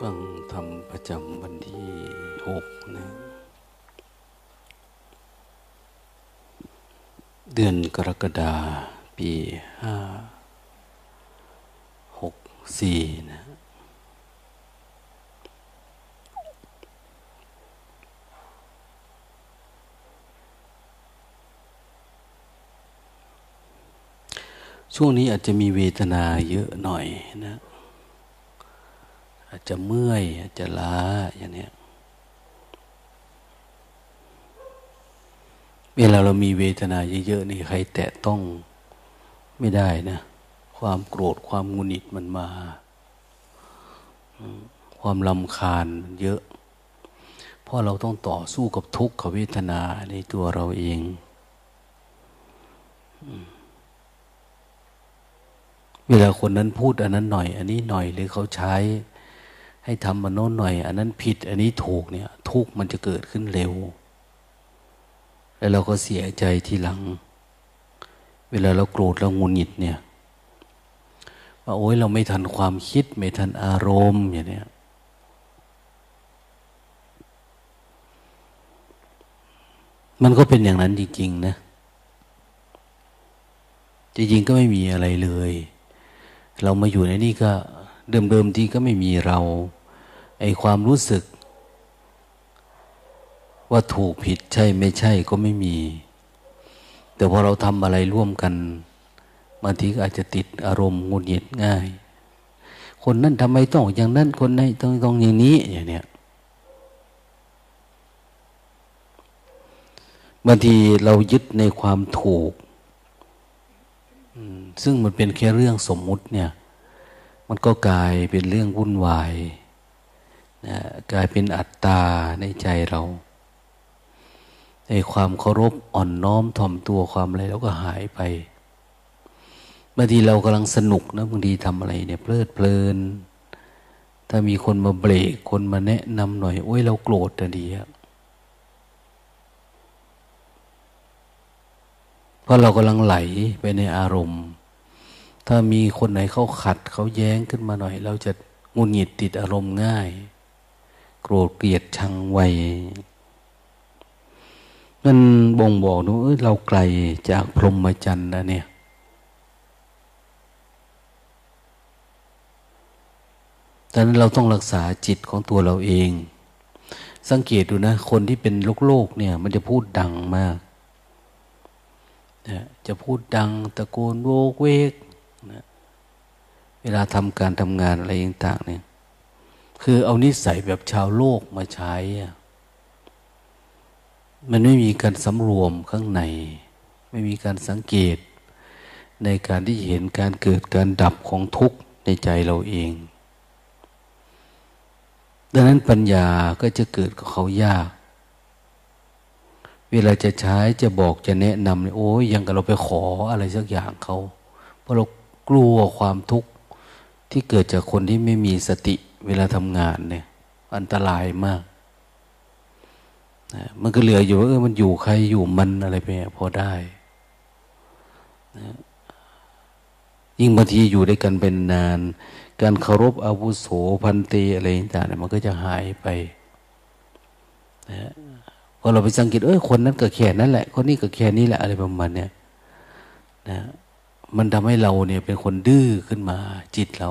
ฟังธรรมประจำวันที่หกนะ เดือนกรกฎาปีห้าหกสี่นะ ช่วงนี้อาจจะมีเวทนาเยอะหน่อยนะ อาจจะเมื่อย อาจจะล้าอย่างนี้เวลาเรามีเวทนาเยอะๆนี่ใครแตะต้องไม่ได้นะ ความโกรธความงุนิดมันมา ความลำคาญเยอะ เพราะเราต้องต่อสู้กับทุกขเวทนาในตัวเราเองเวลาคนนั้นพูดอันนั้นหน่อย อันนี้หน่อยหรือเขาใช้ ให้ทำมันโน้นหน่อย อันนั้นผิด อันนี้ถูกเนี่ย ทุกมันจะเกิดขึ้นเร็ว แล้วเราก็เสียใจทีหลัง เวลาเราโกรธเรางุนหงิดเนี่ยว่าโอ้ยเราไม่ทันความคิด ไม่ทันอารมณ์อย่างเนี้ยมันก็เป็นอย่างนั้นจริง ๆ นะจริงๆก็ไม่มีอะไรเลย เรามาอยู่ในนี่ก็ เดิมๆที่ก็ไม่มีเราไอความรู้สึก ว่าถูกผิดใช่ไม่ใช่ก็ไม่มี แต่พอเราทำอะไรร่วมกันบางทีก็อาจจะติดอารมณ์งุนหงิดง่าย คนนั้นทำไมต้องอย่างนั้นคนนี้ต้องต้องอย่างนี้อย่างเนี้ยบางทีเรายึดในความถูก ซึ่งมันเป็นแค่เรื่องสมมุติเนี่ย มันก็กลายเป็นเรื่องวุ่นวายนะกลายเป็นอัตตาในใจเราในความเคารพอ่อนน้อมถ่อมตัวความอะไรแล้วก็หายไปบางทีเรากำลังสนุกนะบางทีทำอะไรเนี่ยเพลิดเพลิน ถ้ามีคนมาเบรกคนมาแนะนำหน่อย โอ้ยเราโกรธแต่ดีเพราะเรากำลังไหลไปในอารมณ์ ถ้ามีคนไหนเขาขัดเขาแย้งขึ้นมาหน่อย เราจะงุนหงิดติดอารมณ์ง่าย โกรธเกลียดชังไวมันบ่งบอกนูเออเราไกลจากพรหมจรรย์นะเนี่ย ดังนั้นเราต้องรักษาจิตของตัวเราเอง สังเกตดูนะ คนที่เป็นโลกโลกเนี่ย มันจะพูดดังมาก จะพูดดังตะโกนโวกเวก วลาทำการทำงานอะไรต่างๆเนี่ย คือเอานิสัยแบบชาวโลกมาใช้ มันไม่มีการสำรวมข้างใน ไม่มีการสังเกต ในการที่เห็นการเกิดการดับของทุกข์ในใจเราเอง ดังนั้นปัญญาก็จะเกิดกับเขายาก เวลาจะใช้จะบอกจะแนะนำเนี่ยโอ้ยยังกับเราไปขออะไรสักอย่างเขา เพราะเรากลัวความทุกข์ ที่เกิดจากคนที่ไม่มีสติเวลาทำงานเนี่ย อันตรายมากมันก็เหลืออยู่ว่าเออมันอยู่ใครอยู่มันอะไรไปพอได้นะยิ่งบางทีอยู่ด้วยกันเป็นนาน การเคารพอาวุโสพันเตอะไรต่างๆมันก็จะหายไปนะพอเราไปสังเกตเอ้ยคนนั้นก็แค่นั้นแหละ คนนี้ก็แค่นี้แหละอะไรประมาณเนี้ยนะ มันทำให้เราเนี่ย เป็นคนดื้อขึ้นมา จิตเรา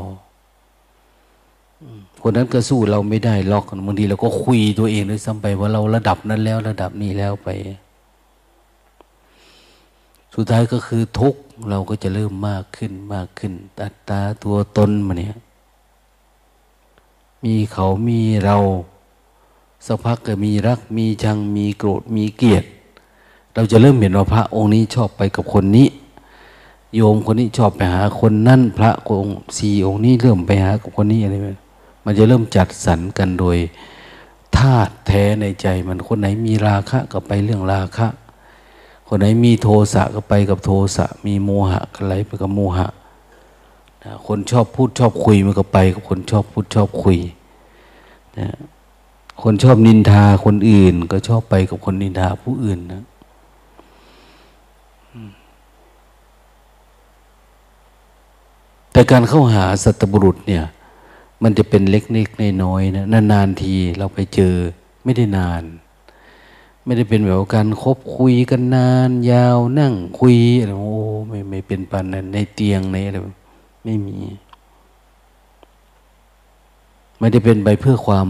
คนนั้นก็สู้เราไม่ได้ล็อกบางทีเราก็คุยตัวเองด้วยซ้ำไปว่าเราระดับนั้นแล้วระดับนี้แล้วไป สุดท้ายก็คือทุกเราก็จะเริ่มมากขึ้นมากขึ้นตัดตาตัวตนมาเนี่ย มีเขามีเราสักพักก็มีรักมีชังมีโกรธมีเกลียด เราจะเริ่มเห็นว่าพระองค์นี้ชอบไปกับคนนี้ โยมคนนี้ชอบไปหาคนนั่นพระองค์สี่องค์นี้เริ่มไปหากับคนนี้อะไรมันจะเริ่มจัดสรรกันโดยธาตุแท้ในใจมันคนไหนมีราคะก็ไปเรื่องราคะ คนไหนมีโทสะก็ไปกับโทสะ มีโมหะก็ไหลไปกับโมหะคนชอบพูดชอบคุยมันก็ไปกับคนชอบพูดชอบคุยนะคนชอบนินทาคนอื่น ก็ชอบไปกับคนนินทาผู้อื่นนะ แต่การเข้าหาสัตบุรุษเนี่ย มันจะเป็นเล็กๆน้อยนะนานๆทีเราไปเจอไม่ได้นาน ไม่ได้เป็นแบบการคบคุยกันนาน ยาวนั่งคุยอะไรโอ้ไม่ไม่เป็นปันนั้นในเตียงในอะไรไม่มี ไม่ได้เป็นไปเพื่อความ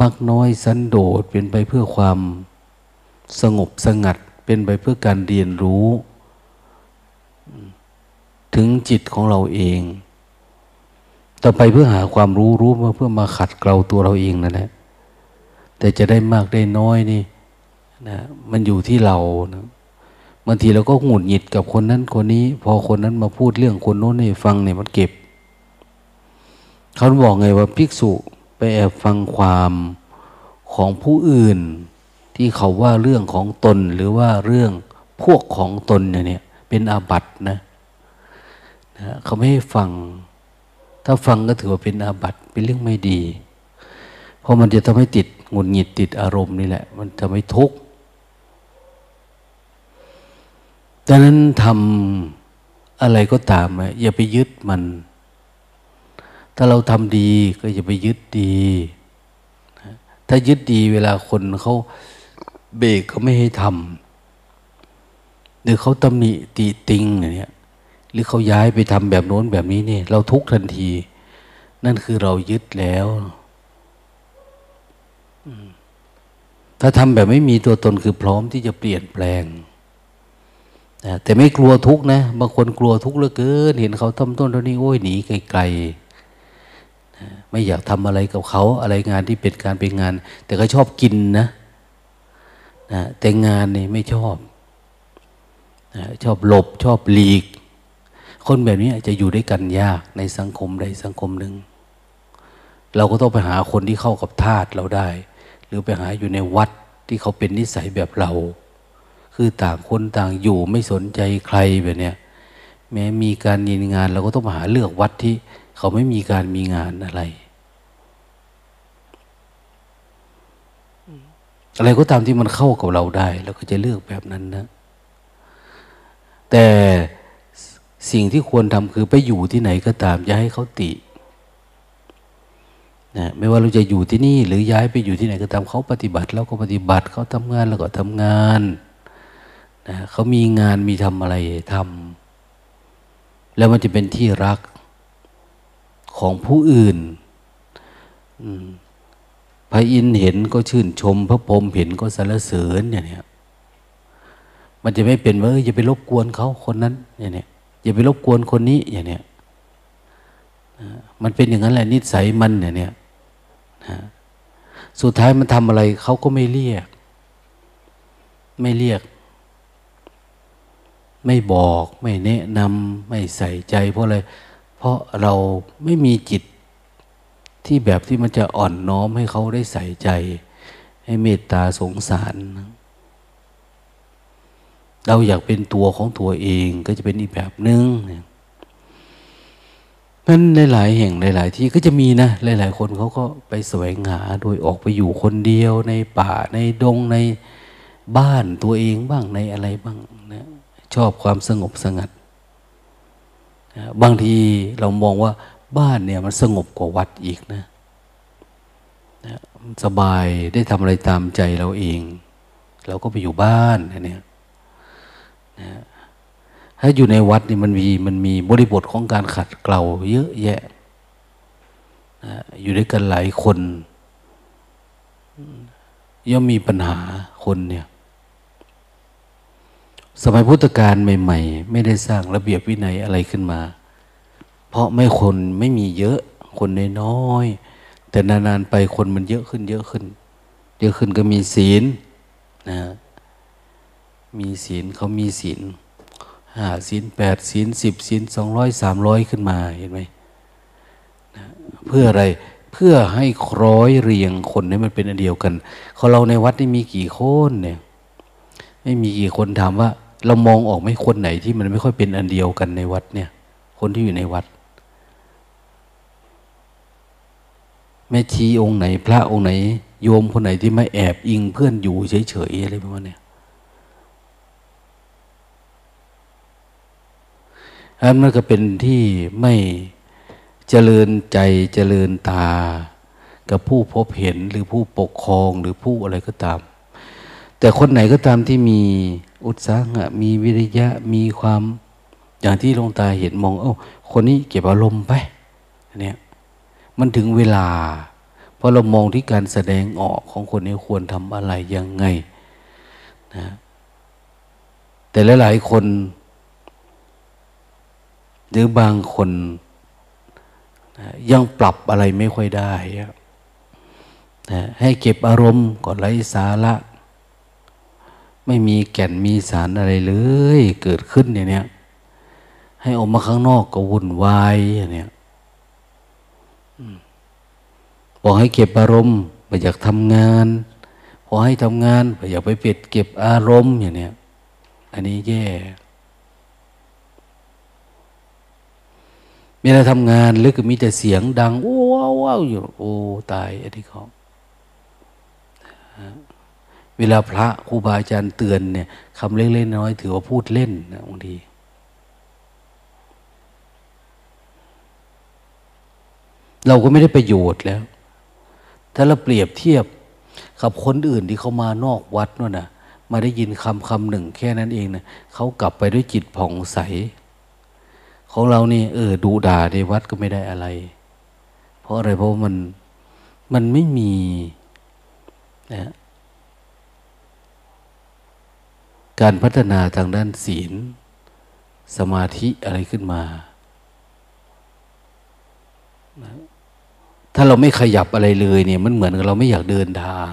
มักน้อยสันโดษเป็นไปเพื่อความสงบสงัด เป็นไปเพื่อการเรียนรู้ ถึงจิตของเราเอง ต่อไปเพื่อหาความรู้รู้มาเพื่อมาขัดเกลาตัวเราเองนั่นแหละแต่จะได้มากได้น้อยนี่นะมันอยู่ที่เรานะบางทีเราก็หงุดหงิดกับคนนั้นคนนี้ พอคนนั้นมาพูดเรื่องคนโน้นให้ฟังเนี่ยมันเก็บเขาบอกไงว่าภิกษุไปแอบฟังความของผู้อื่น ที่เขาว่าเรื่องของตนหรือว่าเรื่องพวกของตนเนี่ยเป็นอาบัตินะ นะเขาไม่ให้ฟัง ถ้าฟังก็ถือว่าเป็นอาบัติเป็นเรื่องไม่ดี เพราะมันจะทำให้ติดหงุดหงิดติดอารมณ์นี่แหละ มันจะไม่ทุกข์ดังนั้นทำอะไรก็ตามอย่าไปยึดมัน ถ้าเราทำดีก็อย่าไปยึดดี ถ้ายึดดีเวลาคนเขาเบรกเขาไม่ให้ทำหรือเขาตำหนิติติงเนี่ย หรือเขาย้ายไปทำแบบโน้นแบบนี้เนี่ย เราทุกทันที นั่นคือเรายึดแล้วถ้าทำแบบไม่มีตัวตนคือพร้อมที่จะเปลี่ยนแปลงแต่ไม่กลัวทุกนะ บางคนกลัวทุกเหลือเกิน เห็นเขาทำต้นเท่านี้โอ้ยหนีไกลๆไม่อยากทำอะไรกับเขา อะไรงานที่เป็นการเป็นงาน แต่ก็ชอบกินนะนะแต่งานนี่ไม่ชอบนะชอบหลบชอบหลีก คนแบบนี้จะอยู่ด้วยกันยากในสังคมใดสังคมหนึ่ง เราก็ต้องไปหาคนที่เข้ากับทาตุเราได้ หรือไปหาอยู่ในวัดที่เขาเป็นนิสัยแบบเรา คือต่างคนต่างอยู่ไม่สนใจใครแบบเนี้ยแม้มีการยินงาน เราก็ต้องหาเลือกวัดที่เขาไม่มีการมีงานอะไร อะไรก็ตามที่มันเข้ากับเราได้เราก็จะเลือกแบบนั้นนะ แต่ สิ่งที่ควรทำคือไปอยู่ที่ไหนก็ตามอย่าให้เขาตินะไม่ว่าเราจะอยู่ที่นี่หรือย้ายไปอยู่ที่ไหนก็ตามเขาปฏิบัติเราก็ปฏิบัติเขาทำงานเราก็ทำงานนะเขามีงานมีทำอะไรทำแล้วมันจะเป็นที่รักของผู้อื่นพระอินเห็นก็ชื่นชม พระพรหมเห็นก็สรรเสริญอย่างนี้มันจะไม่เป็นว่าอย่าไปรบกวนเขาคนนั้นอย่างนี้ อย่าไปรบกวนคนนี้อย่างเนี้ยมันเป็นอย่างนั้นแหละนิสัยมันอย่างนี้สุดท้ายมันทำอะไรเขาก็ไม่เรียก ไม่เรียก ไม่บอกไม่แนะนำไม่ใส่ใจ เพราะอะไร เพราะเราไม่มีจิตที่แบบที่มันจะอ่อนน้อมให้เขาได้ใส่ใจ ให้เมตตาสงสาร เราอยากเป็นตัวของตัวเองก็จะเป็นอีกแบบหนึง่งนั้นหลาย ๆ แห่งหลาย ๆ ที่ก็จะมีนะ หลาย ๆ คนเขาก็ไปแสวงหาโดยออกไปอยู่คนเดียวในป่าในดงในบ้านตัวเองบ้างในอะไรบ้างนะชอบความสงบสงัดบางทีเรามองว่าบ้านเนี่ยมันสงบกว่าวัดอีกนะนะสบายได้ทำอะไรตามใจเราเอง เราก็ไปอยู่บ้านเนี่ย ถ้าอยู่ในวัดนี่มันมีมันมีบริบทของการขัดเกลาเยอะแยะอยู่ด้วยกันหลายคน ย่อมมีปัญหาคนเนี่ยสมัยพุทธกาลใหม่ ๆ ไม่ได้สร้างระเบียบวินัยอะไรขึ้นมา เพราะไม่คนไม่มีเยอะคนน้อยแต่นานๆไปคนมันเยอะขึ้น เยอะขึ้น เยอะขึ้นก็มีศีลนะ มีศีลเขามีศีลห้าศีลแปดศีลสิบศีลสองร้อยสามร้อยขึ้นมาเห็นไหมนะเพื่ออะไรเพื่อให้คร้อยเรียงคนให้มันเป็นอันเดียวกันเขาเราในวัดนี่มีกี่คนเนี่ย ไม่มีกี่คนถามว่า เรามองออกไหมคนไหนที่มันไม่ค่อยเป็นอันเดียวกันในวัดเนี่ย คนที่อยู่ในวัด แม่ชีองค์ไหน พระองค์ไหน โยมคนไหนที่ไม่แอบอิงเพื่อนอยู่เฉยๆอะไรประมาณนี้อั นนั้นก็เป็นที่ไม่เจริญใจเจริญตา กับผู้พบเห็นหรือผู้ปกครองหรือผู้อะไรก็ตาม แต่คนไหนก็ตามที่มีอุตสาหะมีวิริยะมีความอย่างที่ลงตาเห็นมอง เอ้าคนนี้เก็บอารมณ์ไปเนี่ยมันถึงเวลา เพอเรามองที่การแสดงออกของคนนี้ควรทำอะไรยังไงนะแต่หลายๆคน หรือบางคนยังปรับอะไรไม่ค่อยได้นะให้เก็บอารมณ์ก็ไร้สาระ ไม่มีแก่นมีสารอะไรเลย เกิดขึ้นอย่างเนี้ยให้ออกมาข้างนอกก็วุ่นวายอย่างเนี้ยบอกให้เก็บอารมณ์ไม่อยากทำงานพอให้ทำงานไม่อยากไปเปิดเก็บอารมณ์อย่างเนี้ยอันนี้แย่ เวลาทำงานหรือก็มีแต่เสียงดังว้าวว้าวอยู่ โอ้ตายอันนี้เขาเวลาพระครูบาอาจารย์เตือนเนี่ยคำเล็กๆน้อยถือว่าพูดเล่นนะบางทีเราก็ไม่ได้ประโยชน์แล้ว ถ้าเราเปรียบเทียบกับคนอื่นที่เขามานอกวัดนู่นนะมาได้ยินคำคำหนึ่งแค่นั้นเองนะเขากลับไปด้วยจิตผ่องใส ของเรานี่เออดูด่าในวัดก็ไม่ได้อะไร เพราะอะไรเพราะมันมันไม่มีนะการพัฒนาทางด้านศีล สมาธิอะไรขึ้นมาถ้าเราไม่ขยับอะไรเลยเนี่ยมันเหมือนกับเราไม่อยากเดินทาง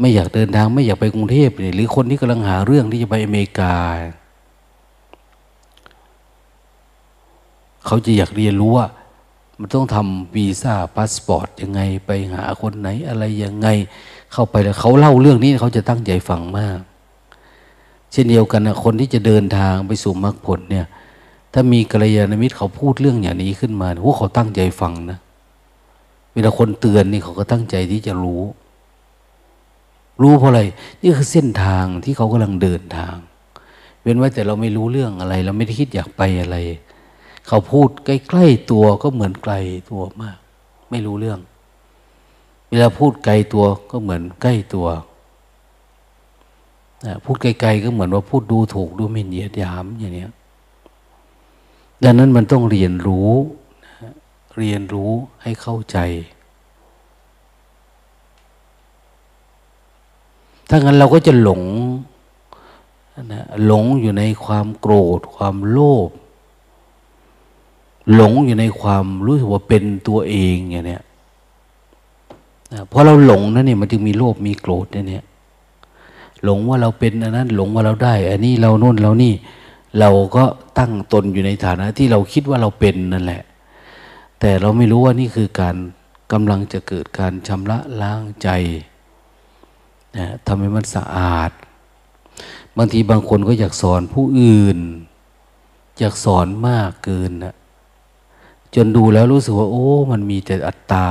ไม่อยากเดินทาง ไม่อยากไปกรุงเทพเนี่ยหรือคนที่กำลังหาเรื่องที่จะไปอเมริกา เขาจะอยากเรียนรู้ว่า มันต้องทำวีซ่าพาสปอร์ตยังไงไปหาคนไหนอะไรยังไง เข้าไปแล้วเขาเล่าเรื่องนี้เขาจะตั้งใจฟังมาก เช่นเดียวกันนะคนที่จะเดินทางไปสู่มรรคผลเนี่ย ถ้ามีกัลยาณมิตรเขาพูดเรื่องอย่างนี้ขึ้นมาพวเขาตั้งใจฟังนะ เวลาคนเตือนนี่เขาก็ตั้งใจที่จะรู้ รู้เพราะอะไร นี่คือเส้นทางที่เขากำลังเดินทางเว้นไว้แต่เราไม่รู้เรื่องอะไร เราไม่ได้คิดอยากไปอะไร เขาพูดใกล้ๆตัวก็เหมือนไกลตัวมาก ไม่รู้เรื่อง เวลาพูดไกลตัวก็เหมือนใกล้ตัวพูดไกลๆก็เหมือนว่าพูดดูถูกดูหมิ่นเหยียดหยามอย่างนี้ดังนั้นมันต้องเรียนรู้เรียนรู้ให้เข้าใจ ถ้างั้นเราก็จะหลงนะหลงอยู่ในความโกรธ ความโลภ หลงอยู่ในความรู้สึกว่าเป็นตัวเองอย่างเนี้ยเพราะเราหลงนั่นเนี่ยมันจึงมีโลภมีโกรธเนี่ยหลงว่าเราเป็นอันนั้น หลงว่าเราได้ อันนี้เราโน่นเรานี่ เราก็ตั้งตนอยู่ในฐานะที่เราคิดว่าเราเป็นนั่นแหละ แต่เราไม่รู้ว่านี่คือการกำลังจะเกิดการชำระล้างใจนะทำให้มันสะอาด บางทีบางคนก็อยากสอนผู้อื่น อยากสอนมากเกินนะ จนดูแล้วรู้สึกว่า โอ้ มันมีแต่อัตตา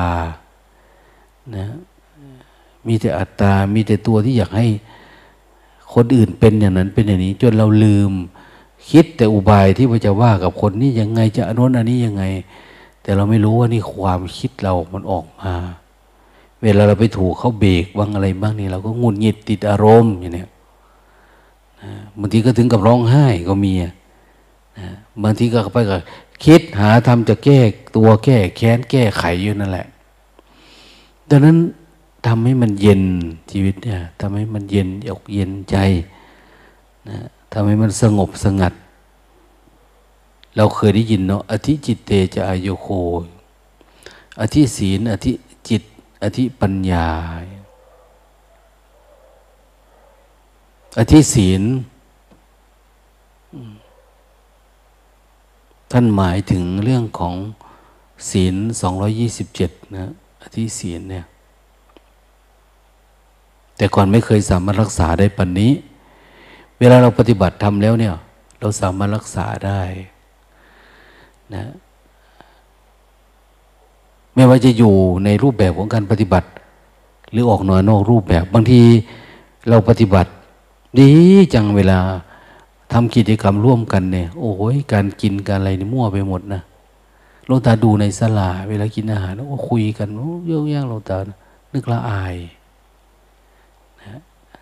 นะมีแต่อัตตา มีแต่ตัวที่อยากให้คนอื่นเป็นอย่างนั้นเป็นอย่างนี้ จนเราลืม คิดแต่อุบายที่ว่าจะว่ากับคนนี้ยังไงจะอนุนอันนี้ยังไง แต่เราไม่รู้ว่านี่ความคิดเรามันออกมา เวลาเราไปถูกเขาเบรกบ้างอะไรบ้างนี่เราก็งุนหงิดติดอารมณ์อย่างเนี้ยบางทีก็ถึงกับร้องไห้ก็มีบางทีก็ไปกับ คิดหาทำจะแก้ตัวแก้แค้นแก้ไขอยู่นั่นแหละดังนั้นทำให้มันเย็นชีวิตเนี่ยทำให้มันเย็นอกเย็นใจนะทำให้มันสงบสงัด เราเคยได้ยินเนาะอธิจิตเตจะอายโค อธิศีล อธิจิต อธิปัญญา อธิศีล ท่านหมายถึงเรื่องของศีลสองยี่สิบเจ็ดนะอธิศีลเนี่ย แต่ก่อนไม่เคยสามารถรักษาได้ปันนี้ เวลาเราปฏิบัติทำแล้วเนี่ย เราสามารถรักษาได้นะไม่ว่าจะอยู่ในรูปแบบของการปฏิบัติ หรือออกหน่อยนอกรูปแบบ บางทีเราปฏิบัติ ดีจังเวลา ทำกิจกรรมร่วมกันเนี่ย โอ้ยการกินการอะไรนี่มั่วไปหมดนะลงตาดูในสลาเวลากินอาหารก็คุยกันเยอะแยะลงตานึกละอายนะ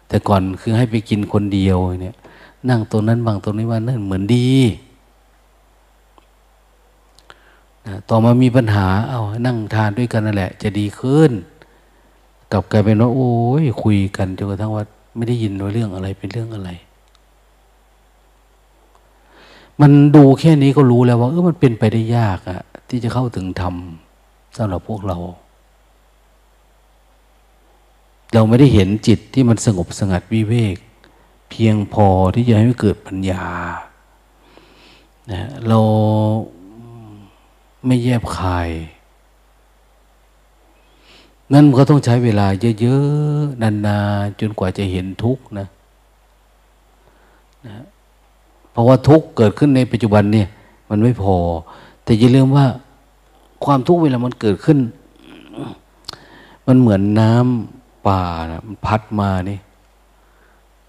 แต่ก่อนคือให้ไปกินคนเดียวเนี่ย นั่งตรงนั้นบางตรงนี้ว่านั่นเหมือนดีนะต่อมามีปัญหา เอานั่งทานด้วยกันนั่นแหละ จะดีขึ้นกลับกลายเป็นว่าโอ้ยคุยกันจนกระทั่งว่าไม่ได้ยินว่าเรื่องอะไรเป็นเรื่องอะไร มันดูแค่นี้ก็รู้แล้วว่าเออมันเป็นไปได้ยากอะที่จะเข้าถึงธรรมสำหรับพวกเรา เราไม่ได้เห็นจิตที่มันสงบสงัดวิเวก เพียงพอที่จะให้เกิดปัญญานะเราไม่แยบคาย นั่นก็ต้องใช้เวลาเยอะ ๆ นานๆจนกว่าจะเห็นทุกข์นะนะ ราะว่าทุกเกิดขึ้นในปัจจุบันเนี่ย มันไม่พอ แต่อย่าลืมว่าความทุกข์เวลามันเกิดขึ้น มันเหมือนน้ำป่านะมันพัดมานี่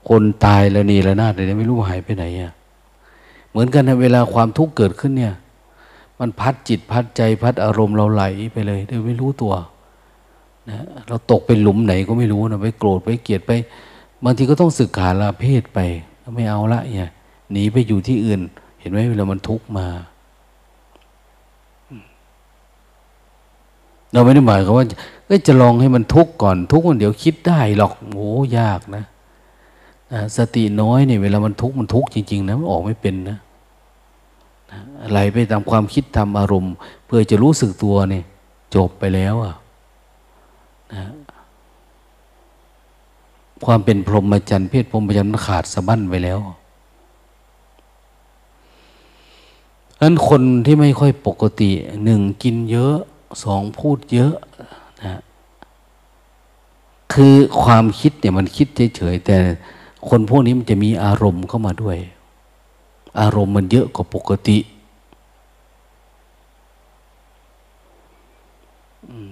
คนตายแล้วนี่แล้วนาดเลยไม่รู้หายไปไหนอะเหมือนกันนะเวลาความทุกข์เกิดขึ้นเนี่ย มันพัดจิตพัดใจพัดอารมณ์เราไหลไปเลยโดยไม่รู้ตัวนะเราตกเป็นหลุมไหนก็ไม่รู้นะไปโกรธไปเกลียดไปบางทีก็ต้องสึกขาลาเพศไปไม่เอาละเนี่ย หนีไปอยู่ที่อื่น เห็นไหมเวลามันทุกข์มา เราไม่ได้หมายความว่าก็จะลองให้มันทุกข์ก่อน ทุกข์มันเดี๋ยวคิดได้หรอกโอ้ยากนะสติน้อยเนี่ยเวลามันทุกข์มันทุกข์จริง ๆ นะมันออกไม่เป็นนะไหลไปตามความคิดทำอารมณ์ เพื่อจะรู้สึกตัวเนี่ย จบไปแล้วอะนะความเป็นพรหมจรรย์เพศพรหมจรรย์ขาดสะบั้นไปแล้ว นั้นคนที่ไม่ค่อยปกติหนึ่งกินเยอะสองพูดเยอะนะคือความคิดเนี่ยมันคิดเฉยๆแต่คนพวกนี้มันจะมีอารมณ์เข้ามาด้วย อารมณ์มันเยอะกว่าปกติ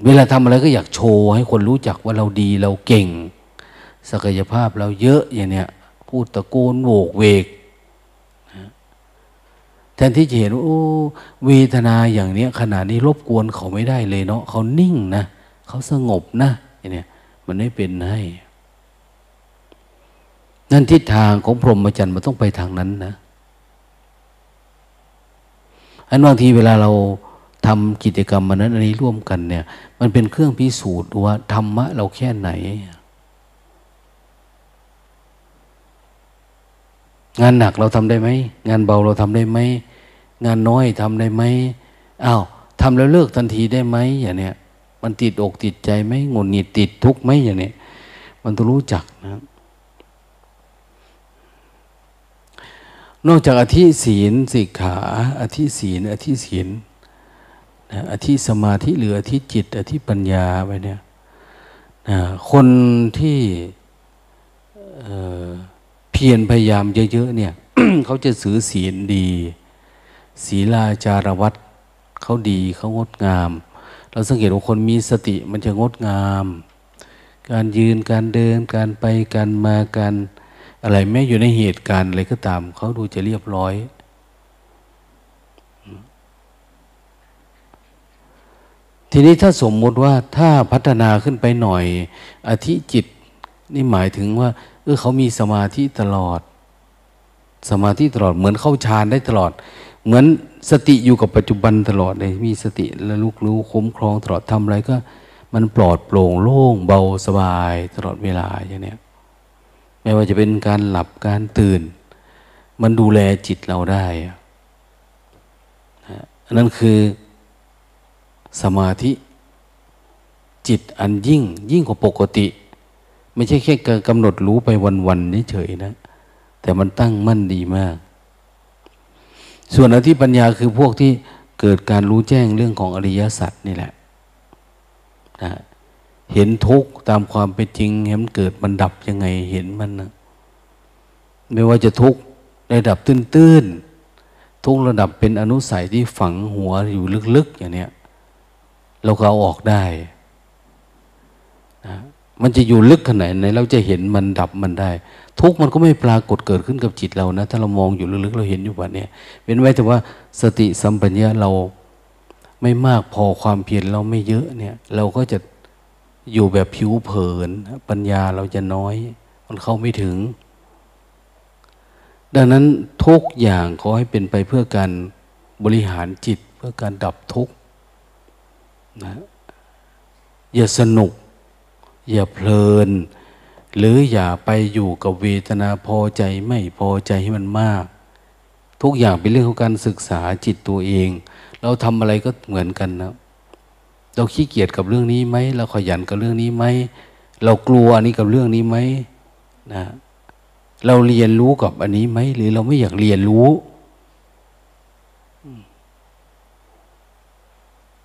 เวลาทำอะไรก็อยากโชว์ให้คนรู้จักว่าเราดีเราเก่ง ศักยภาพเราเยอะอย่างเนี้ยพูดตะโกนโวกเวก แทนที่จะเห็นว่าโอ้เวทนาอย่างเนี้ยขนาดนี้รบกวนเขาไม่ได้เลยเนาะเขานิ่งนะเขาสงบนะอย่างเนี้ยมันไม่เป็นให้นั่นทิศทางของพรหมจรรย์มันต้องไปทางนั้นนะอันบางทีเวลาเราทำกิจกรรมมันนั้นอันนี้ร่วมกันเนี่ย มันเป็นเครื่องพิสูจน์ว่าธรรมะเราแค่ไหน งานหนักเราทำได้ไหมงานเบาเราทำได้ไหมงานน้อยทำได้ไหมอ้าวทำแล้วเลิกทันทีได้ไหมอย่างเนี้ยมันติดอกติดใจไหมงุนหงิดติดทุกข์ไหมอย่างเนี้ยมันต้องรู้จักนะ นอกจากอธิศีลสิกขาอธิศีลอธิศีลนะอธิสมาธิหรืออธิจิต อธิปัญญาไปเนี่ยนะคนที่ พียรพยายามเยอะๆเนี่ยเขาจะสือศีลดี ศีลาจารวัตเขาดีเขางดงาม เราสังเกตว่าคนมีสติมันจะงดงาม การยืนการเดินการไปการมาการอะไรแม้อยู่ในเหตุการณ์อะไรก็ตาม เขาดูจะเรียบร้อย ทีนี้ถ้าสมมติว่าถ้าพัฒนาขึ้นไปหน่อย อธิจิต นี่หมายถึงว่า ออเขามีสมาธิตลอด สมาธิตลอด เหมือนเข้าฌานได้ตลอด เหมือนสติอยู่กับปัจจุบันตลอดเลยมีสติและลุกรู้คุ้มครองตลอดทำอะไรก็ มันปลอดโปร่งโล่งเบาสบายตลอดเวลาอย่างนี้ไม่ว่าจะเป็นการหลับการตื่น มันดูแลจิตเราได้อันนั้นคือสมาธิจิตอันยิ่งยิ่งกว่าปกติ ไม่ใช่แค่การกำหนดรู้ไปวันๆนี้เฉยนะ แต่มันตั้งมั่นดีมาก ส่วนอธิปัญญาคือพวกที่เกิดการรู้แจ้งเรื่องของอริยสัจนี่แหละนะเห็นทุกข์ตามความเป็นจริงเห็นเกิดมันดับยังไงเห็นมันนะไม่ว่าจะทุกข์ระดับตื้นๆทุกระดับเป็นอนุสัยที่ฝังหัวอยู่ลึกๆอย่างเนี้ยเราก็เอาออกได้นะ มันจะอยู่ลึกขนาดไหนเราจะเห็นมันดับมันได้ ทุกมันก็ไม่ปรากฏเกิดขึ้นกับจิตเรานะ ถ้าเรามองอยู่ลึกๆเราเห็นอยู่ว่านี้เป็นไว้แต่ว่าสติสัมปัญญะเราไม่มากพอความเพียรเราไม่เยอะเนี่ย เราก็จะอยู่แบบผิวเผิน ปัญญาเราจะน้อย มันเข้าไม่ถึง ดังนั้นทุกอย่างขอให้เป็นไปเพื่อการบริหารจิตเพื่อการดับทุกข์นะอย่าสนุก อย่าเพลิน หรืออย่าไปอยู่กับเวทนาพอใจไม่พอใจให้มันมาก ทุกอย่างเป็นเรื่องของการศึกษาจิตตัวเอง เราทำอะไรก็เหมือนกันนะเราขี้เกียจกับเรื่องนี้ไหมเราขยันกับเรื่องนี้ไหมเรากลัวอันนี้กับเรื่องนี้ไหมนะเราเรียนรู้กับอันนี้ไหมหรือเราไม่อยากเรียนรู้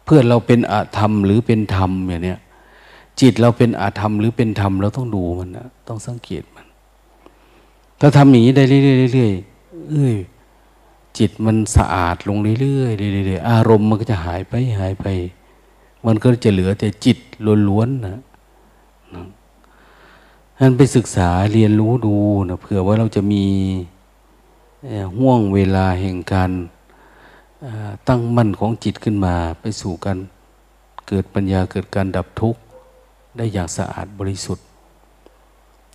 เพื่อเราเป็นอธรรมหรือเป็นธรรมอย่างเนี้ย จิตเราเป็นอาธรรมหรือเป็นธรรมเราต้องดูมันนะต้องสังเกตมัน ถ้าทำอย่างนี้ได้เรื่อยๆเอ้ยจิตมันสะอาดลงเรื่อยๆเรื่อยๆอารมณ์มันก็จะหายไปหายไป มันก็จะเหลือแต่จิตล้วนๆนะนั่นไปศึกษาเรียนรู้ดูนะเผื่อว่าเราจะมีห่วงเวลาแห่งการตั้งมั่นของจิตขึ้นมา ไปสู่การเกิดปัญญาเกิดการดับทุกข์ ได้อย่างสะอาดบริสุทธิ์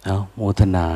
เอาโมทนา